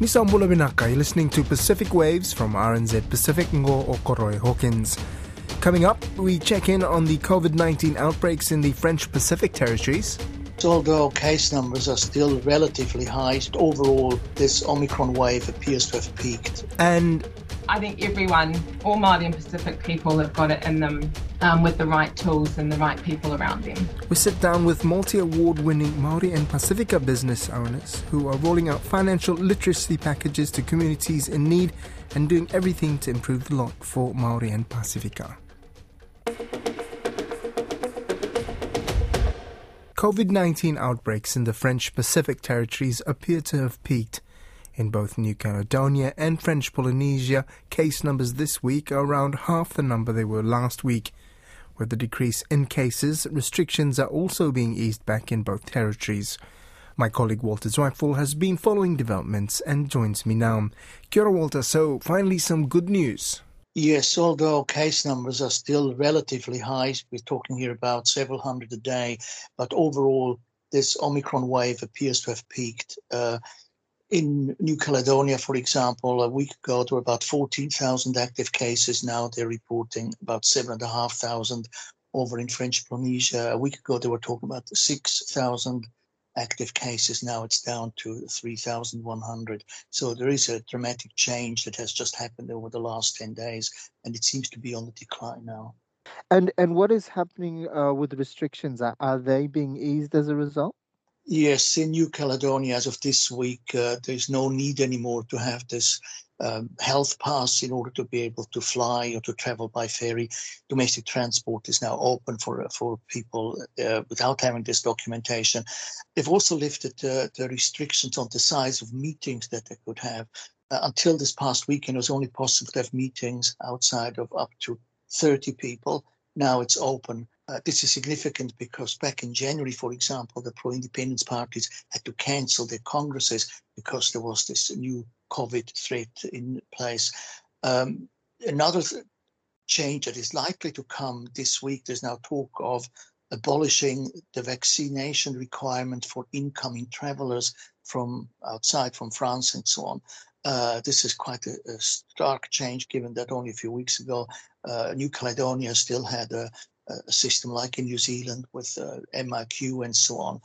Nisambula Binaka, you're listening to Pacific Waves from RNZ Pacific Ngo Okoroy Hawkins. Coming up, we check in on the COVID 19 outbreaks in the French Pacific territories. Although case numbers are still relatively high, overall, this Omicron wave appears to have peaked. And I think everyone, all Māori and Pacific people, have got it in them um, with the right tools and the right people around them. we sit down with multi award winning Maori and Pacifica business owners who are rolling out financial literacy packages to communities in need and doing everything to improve the lot for Maori and Pacifica. COVID 19 outbreaks in the French Pacific territories appear to have peaked. In both New Caledonia and French Polynesia, case numbers this week are around half the number they were last week. With the decrease in cases, restrictions are also being eased back in both territories. My colleague Walter Zweifel has been following developments and joins me now. Kia ora, Walter. So, finally, some good news. Yes, although case numbers are still relatively high, we're talking here about several hundred a day, but overall, this Omicron wave appears to have peaked. Uh, in New Caledonia, for example, a week ago there were about 14,000 active cases. Now they're reporting about 7,500 over in French Polynesia. A week ago they were talking about 6,000 active cases. Now it's down to 3,100. So there is a dramatic change that has just happened over the last 10 days, and it seems to be on the decline now. And and what is happening uh, with the restrictions? Are, are they being eased as a result? Yes, in New Caledonia, as of this week, uh, there's no need anymore to have this um, health pass in order to be able to fly or to travel by ferry. Domestic transport is now open for for people uh, without having this documentation. They've also lifted uh, the restrictions on the size of meetings that they could have. Uh, until this past weekend, it was only possible to have meetings outside of up to 30 people. Now it's open. Uh, this is significant because back in January, for example, the pro independence parties had to cancel their congresses because there was this new COVID threat in place. Um, another th- change that is likely to come this week, there's now talk of abolishing the vaccination requirement for incoming travelers from outside, from France and so on. Uh, this is quite a, a, stark change given that only a few weeks ago, uh, New Caledonia still had a, a system like in New Zealand with uh, MIQ and so on.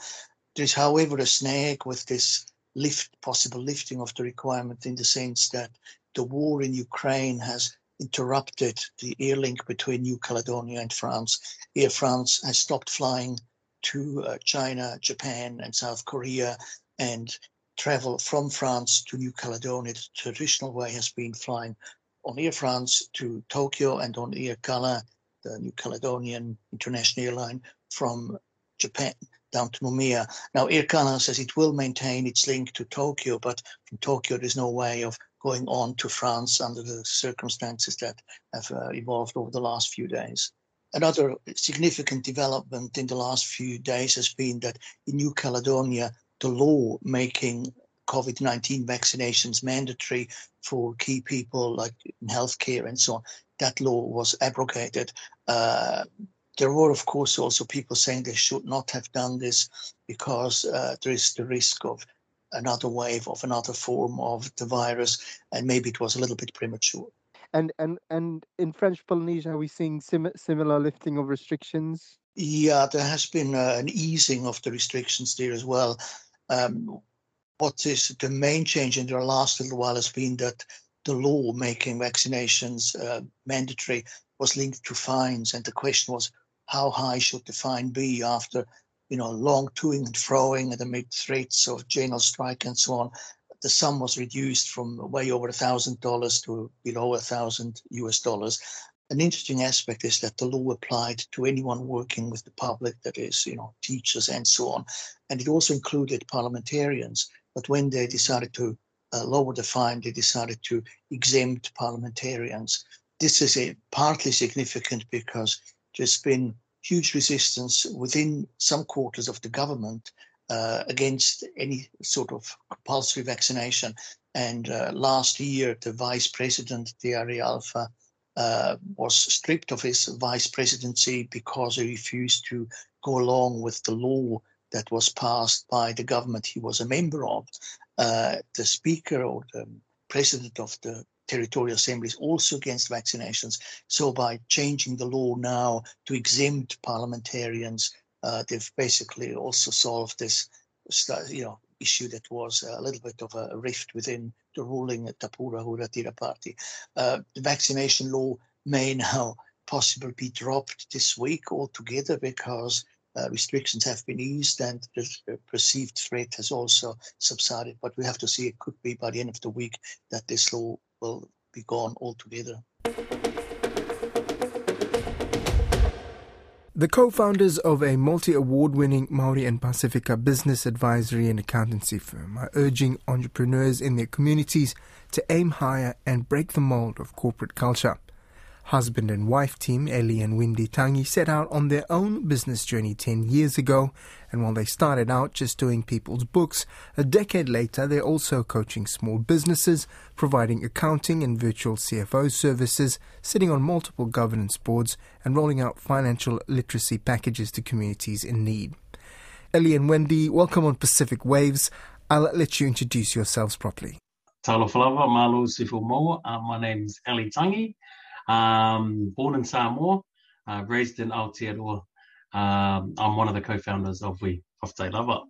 There's, however, a snag with this lift, possible lifting of the requirement in the sense that the war in Ukraine has interrupted the air link between New Caledonia and France. Air France has stopped flying to uh, China, Japan, and South Korea, and travel from France to New Caledonia. The traditional way has been flying on Air France to Tokyo and on Aircalin the New Caledonian International Airline from Japan down to Nouméa. Now, Aircalin says it will maintain its link to Tokyo, but from Tokyo, there's no way of going on to France under the circumstances that have uh, evolved over the last few days. Another significant development in the last few days has been that in New Caledonia, the law making COVID 19 vaccinations mandatory for key people like in healthcare and so on that law was abrogated. Uh, there were, of course, also people saying they should not have done this because uh, there is the risk of another wave of another form of the virus, and maybe it was a little bit premature. And and and in French Polynesia, are we seeing sim- similar lifting of restrictions? Yeah, there has been uh, an easing of the restrictions there as well. Um, what is the main change in the last little while has been that the law making vaccinations uh, mandatory was linked to fines, and the question was how high should the fine be after you know long toing and froing and amid threats of general strike and so on. The sum was reduced from way over a thousand dollars to below a thousand US dollars. An interesting aspect is that the law applied to anyone working with the public, that is, you know, teachers and so on, and it also included parliamentarians. But when they decided to lower the fine, they decided to exempt parliamentarians. This is a partly significant because there's been huge resistance within some quarters of the government uh, against any sort of compulsory vaccination. And uh, last year, the vice president, Tearii Alpha, uh, was stripped of his vice presidency because he refused to go along with the law that was passed by the government he was a member of, uh, the speaker or the president of the territorial assembly is also against vaccinations. So by changing the law now to exempt parliamentarians, uh, they've basically also solved this, you know, issue that was a little bit of a rift within the ruling Tapura Huiraatira party. Uh, the vaccination law may now possibly be dropped this week altogether because uh, restrictions have been eased and the perceived threat has also subsided. But we have to see it could be by the end of the week that this law will be gone altogether. The co founders of a multi award winning Maori and Pacifica business advisory and accountancy firm are urging entrepreneurs in their communities to aim higher and break the mold of corporate culture. Husband and wife team Ellie and Wendy Tangi set out on their own business journey 10 years ago, and while they started out just doing people's books, a decade later they're also coaching small businesses, providing accounting and virtual CFO services, sitting on multiple governance boards, and rolling out financial literacy packages to communities in need. Ellie and Wendy, welcome on Pacific Waves. I'll let you introduce yourselves properly. Talofa lava, Malo Sifu Moa. Uh, my name is Ellie Tangi. Um, born in Samoa, uh, raised in Aotearoa. Um, I'm one of the co-founders of We of Te Lava.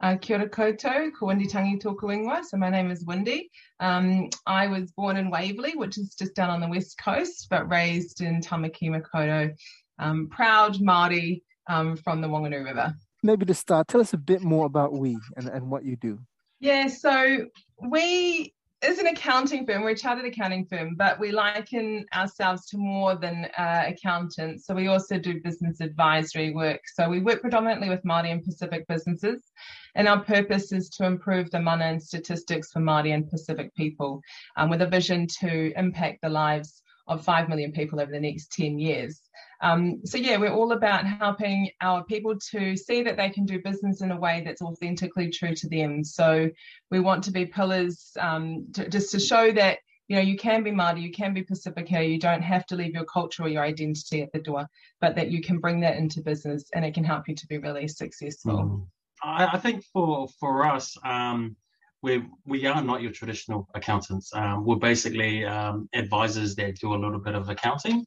Uh, kia ora koutou, ko Wendy Tangi tōku ingoa. So my name is Wendy. Um, I was born in Waverley, which is just down on the west coast, but raised in Tamaki Makaurau. Um, proud Māori um, from the Wanganui River. Maybe to start, tell us a bit more about We and, and what you do. Yeah, so we is an accounting firm. We're a chartered accounting firm, but we liken ourselves to more than uh, accountants. So we also do business advisory work. So we work predominantly with Māori and Pacific businesses, and our purpose is to improve the mana and statistics for Māori and Pacific people, um, with a vision to impact the lives of 5 million people over the next 10 years. Um, so, yeah, we're all about helping our people to see that they can do business in a way that's authentically true to them. So, we want to be pillars um, to, just to show that. You know, you can be Māori, you can be Pacifica, you don't have to leave your culture or your identity at the door, but that you can bring that into business and it can help you to be really successful. Mm. I, I, think for for us, um, we we are not your traditional accountants. Um, we're basically um, advisors that do a little bit of accounting,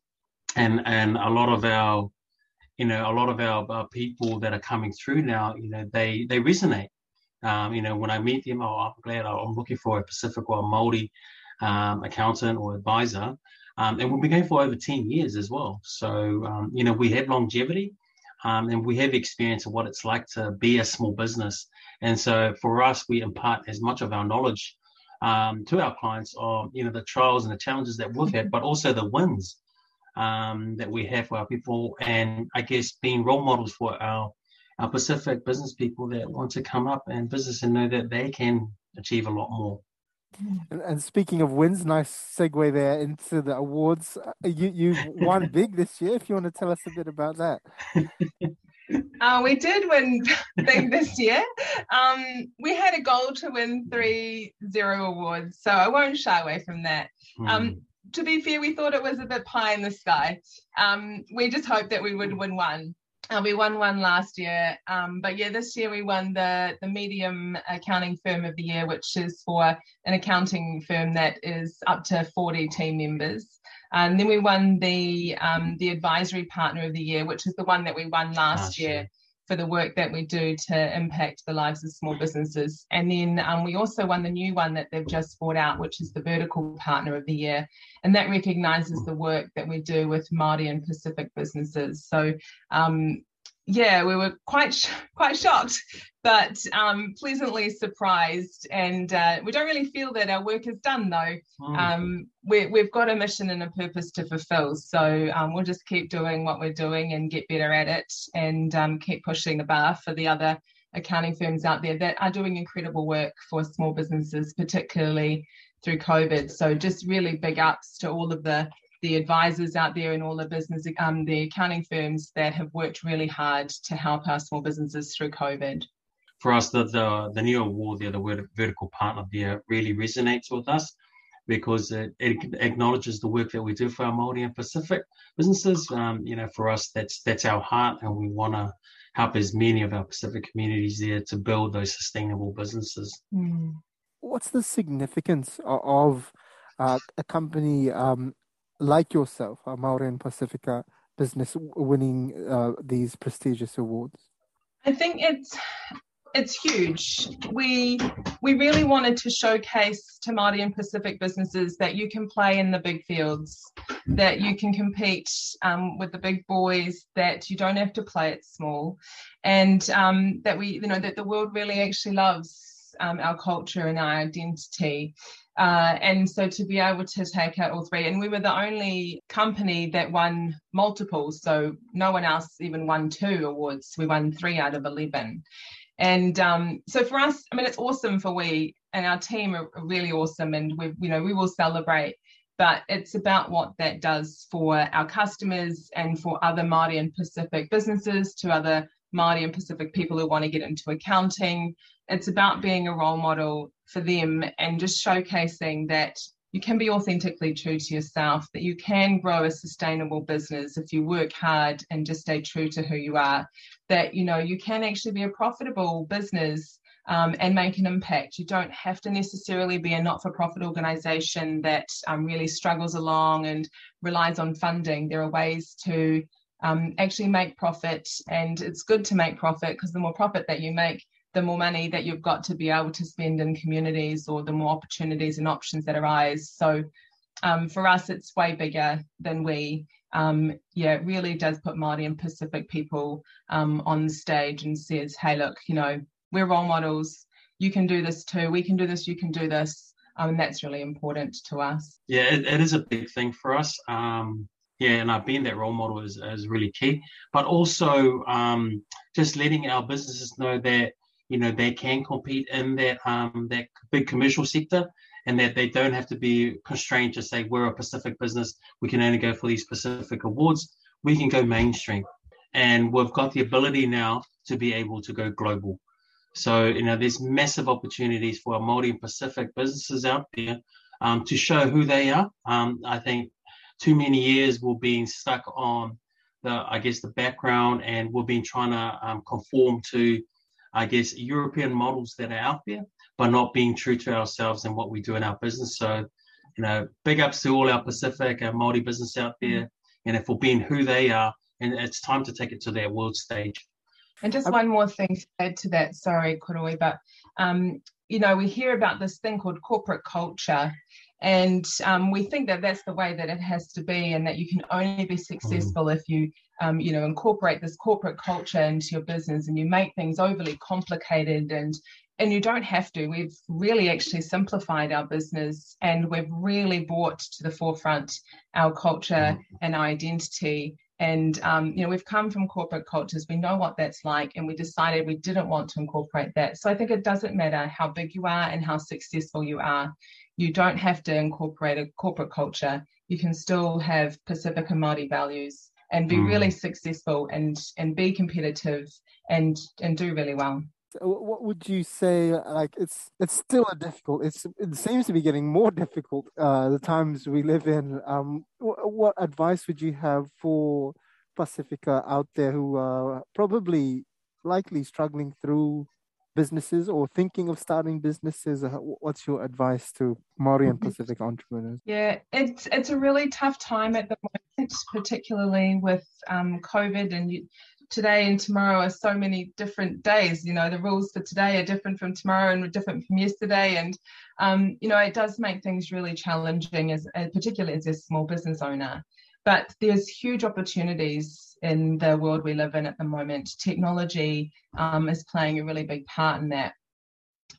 and and a lot of our, you know, a lot of our, our people that are coming through now, you know, they they resonate. Um, you know, when I meet them, oh, I'm glad I'm looking for a Pacific or a Maori um, accountant or advisor, um, and we've been going for over ten years as well. So um, you know, we have longevity. Um, and we have experience of what it's like to be a small business. And so for us, we impart as much of our knowledge um, to our clients of you know the trials and the challenges that we've had, but also the wins um, that we have for our people, and I guess being role models for our our Pacific business people that want to come up and business and know that they can achieve a lot more. And, and, speaking of wins, nice segue there into the awards. Uh, you you won big this year. If you want to tell us a bit about that. Uh, we did win big this year. Um, we had a goal to win three Xero awards, so I won't shy away from that. Um, to be fair, we thought it was a bit pie in the sky. Um, we just hoped that we would win one. Uh, we won one last year, um, but yeah, this year we won the the medium accounting firm of the year, which is for an accounting firm that is up to 40 team members. And then we won the um, the advisory partner of the year, which is the one that we won last, last year. year for the work that we do to impact the lives of small businesses. And then um, we also won the new one that they've just brought out, which is the Vertical Partner of the Year. And that recognises the work that we do with Māori and Pacific businesses. So um, yeah, we were quite sh- quite shocked, but um, pleasantly surprised. And uh, we don't really feel that our work is done, though. Mm. Um, we, have got a mission and a purpose to fulfill. So um, we'll just keep doing what we're doing and get better at it, and um, keep pushing the bar for the other accounting firms out there that are doing incredible work for small businesses, particularly through COVID. So just really big ups to all of the the advisors out there and all the business, um, the accounting firms that have worked really hard to help our small businesses through COVID. For us, the the, the new award there, the word vertical partner there, really resonates with us because it, it, acknowledges the work that we do for our Māori and Pacific businesses. Um, you know, for us, that's that's our heart, and we want to help as many of our Pacific communities there to build those sustainable businesses. Mm. What's the significance of uh, a company um, like yourself, a Maori and Pacifica business, winning uh, these prestigious awards? I think it's it's huge. We we really wanted to showcase to Māori and Pacific businesses that you can play in the big fields, that you can compete um, with the big boys, that you don't have to play it small, and um, that we you know that the world really actually loves um, our culture and our identity. Uh, and so to be able to take out all three, and we were the only company that won multiples, so no one else even won two awards. We won three out of 11. And um, so for us, I mean, it's awesome for we and our team are really awesome, and we, you know, we will celebrate. But it's about what that does for our customers and for other Māori and Pacific businesses, to other Māori and Pacific people who want to get into accounting. It's about being a role model for them and just showcasing that you can be authentically true to yourself, that you can grow a sustainable business if you work hard and just stay true to who you are, that you know you can actually be a profitable business um, and make an impact. You don't have to necessarily be a not-for-profit organization that um, really struggles along and relies on funding. There are ways to um, actually make profit, and it's good to make profit because the more profit that you make, the more money that you've got to be able to spend in communities or the more opportunities and options that arise. So um, for us, it's way bigger than we. Um, yeah, it really does put Māori and Pacific people um, on the stage and says, hey, look, you know, we're role models. You can do this too. We can do this. You can do this. Um, and that's really important to us. Yeah, it, it is a big thing for us. Um, yeah, and I've been that role model is, is really key. But also um, just letting our businesses know that you know they can compete in that um, that big commercial sector and that they don't have to be constrained to say we're a Pacific business, we can only go for these specific awards. We can go mainstream, and we've got the ability now to be able to go global. So you know, there's massive opportunities for our Māori and Pacific businesses out there um, to show who they are. Um, I think too many years we've been stuck on the, I guess, the background, and we've been trying to um, conform to I guess, European models that are out there, but not being true to ourselves and what we do in our business. So, you know, big ups to all our Pacific, our Māori business out there, and for being who they are, and it's time to take it to their world stage. And just one more thing to add to that, sorry, Koroi, but um, you know, we hear about this thing called corporate culture, and um, we think that that's the way that it has to be, and that you can only be successful mm. if you um, you know, incorporate this corporate culture into your business and you make things overly complicated and and you don't have to. We've really actually simplified our business and we've really brought to the forefront our culture mm-hmm. and our identity. And um, you know, we've come from corporate cultures. We know what that's like, and we decided we didn't want to incorporate that. So I think it doesn't matter how big you are and how successful you are. You don't have to incorporate a corporate culture. You can still have Pacific and Māori values and be mm. really successful and and be competitive and and do really well what would you say like it's it's still a difficult it's it seems to be getting more difficult uh the times we live in um what advice would you have for pacifica out there who are probably likely struggling through businesses or thinking of starting businesses? Uh, what's your advice to Maori and Pacific entrepreneurs? Yeah, it's it's a really tough time at the moment, particularly with um, COVID and you, today and tomorrow are so many different days. You know, the rules for today are different from tomorrow and different from yesterday, and um, you know, it does make things really challenging as, particularly as a small business owner. But there's huge opportunities in the world we live in at the moment. Technology um, is playing a really big part in that.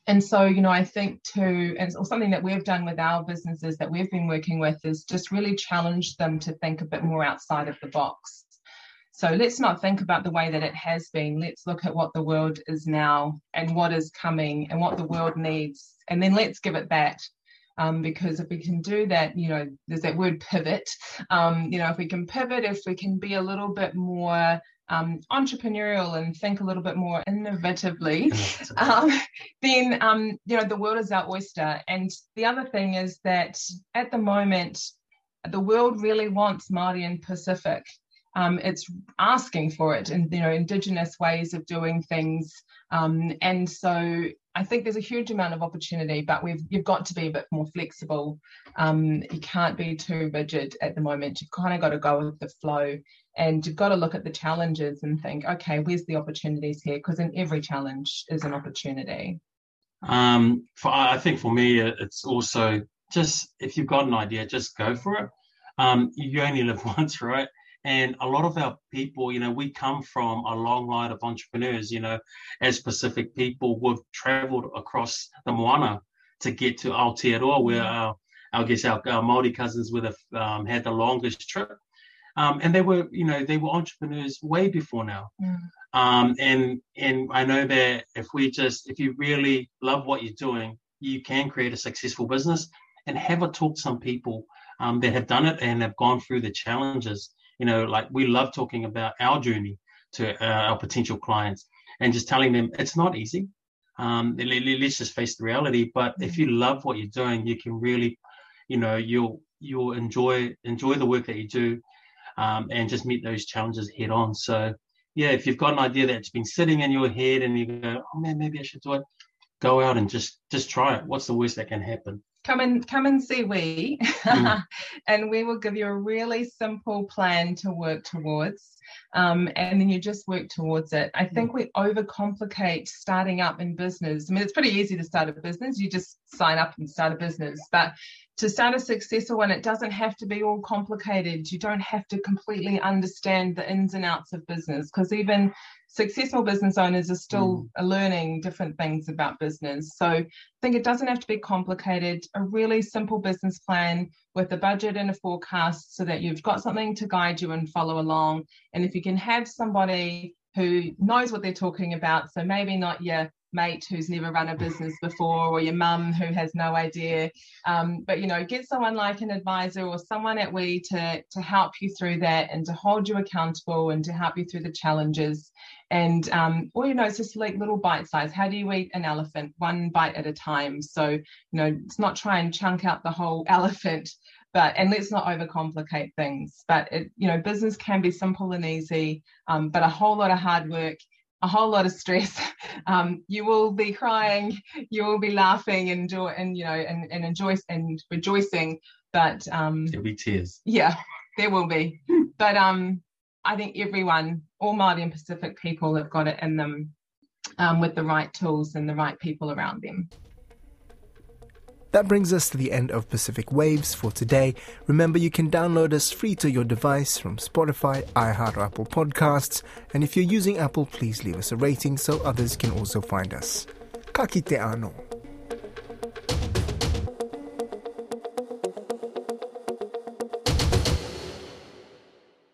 And so, you know, I think too, and something that we've done with our businesses that we've been working with is just really challenge them to think a bit more outside of the box. So let's not think about the way that it has been. Let's look at what the world is now and what is coming and what the world needs. And then let's give it that um, because if we can do that, you know, there's that word pivot. Um, you know, if we can pivot, if we can be a little bit more um, entrepreneurial and think a little bit more innovatively, um, then um, you know the world is our oyster. And the other thing is that at the moment, the world really wants Māori and Pacific Um, it's asking for it and you know indigenous ways of doing things um, and so I think there's a huge amount of opportunity, but we've you've got to be a bit more flexible. Um, you can't be too rigid at the moment. You've kind of got to go with the flow, and you've got to look at the challenges and think, okay, where's the opportunities here? Because in every challenge is an opportunity. Um, for I think for me, it's also just if you've got an idea, just go for it. Um, you only live once, right? And a lot of our people, you know, we come from a long line of entrepreneurs, you know, as Pacific people, we've traveled across the Moana to get to Aotearoa, where mm. our, I guess our, our Māori cousins would have um, had the longest trip. Um, and they were, you know, they were entrepreneurs way before now. Mm. Um, and and I know that if we just, if you really love what you're doing, you can create a successful business and have a talk to some people um, that have done it and have gone through the challenges you know, like we love talking about our journey to uh, our potential clients and just telling them it's not easy. Um, let's just face the reality. But if you love what you're doing, you can really, you know, you'll you'll enjoy enjoy the work that you do, um, and just meet those challenges head on. So yeah, if you've got an idea that's been sitting in your head and you go, oh man, maybe I should do it, go out and just just try it. What's the worst that can happen? Come and come and see we mm. and we will give you a really simple plan to work towards um, and then you just work towards it i think we overcomplicate starting up in business i mean it's pretty easy to start a business you just sign up and start a business but to start a successful one, it doesn't have to be all complicated. You don't have to completely understand the ins and outs of business because even successful business owners are still mm. learning different things about business. So I think it doesn't have to be complicated. A really simple business plan with a budget and a forecast so that you've got something to guide you and follow along. And if you can have somebody who knows what they're talking about, so maybe not your mate who's never run a business before or your mum who has no idea um, but you know get someone like an advisor or someone at we to to help you through that and to hold you accountable and to help you through the challenges and um, or you know it's just like little bite size how do you eat an elephant one bite at a time so you know it's not try and chunk out the whole elephant but and let's not overcomplicate things but it, you know business can be simple and easy um, but a whole lot of hard work a whole lot of stress. Um, you will be crying, you will be laughing and enjoy and you know and, and enjoy and rejoicing. But um, there'll be tears. Yeah, there will be. but um, I think everyone, all Māori and Pacific people, have got it in them um, with the right tools and the right people around them. That brings us to the end of Pacific Waves for today. Remember, you can download us free to your device from Spotify, iHeart, or Apple Podcasts. And if you're using Apple, please leave us a rating so others can also find us. Ka kite ano.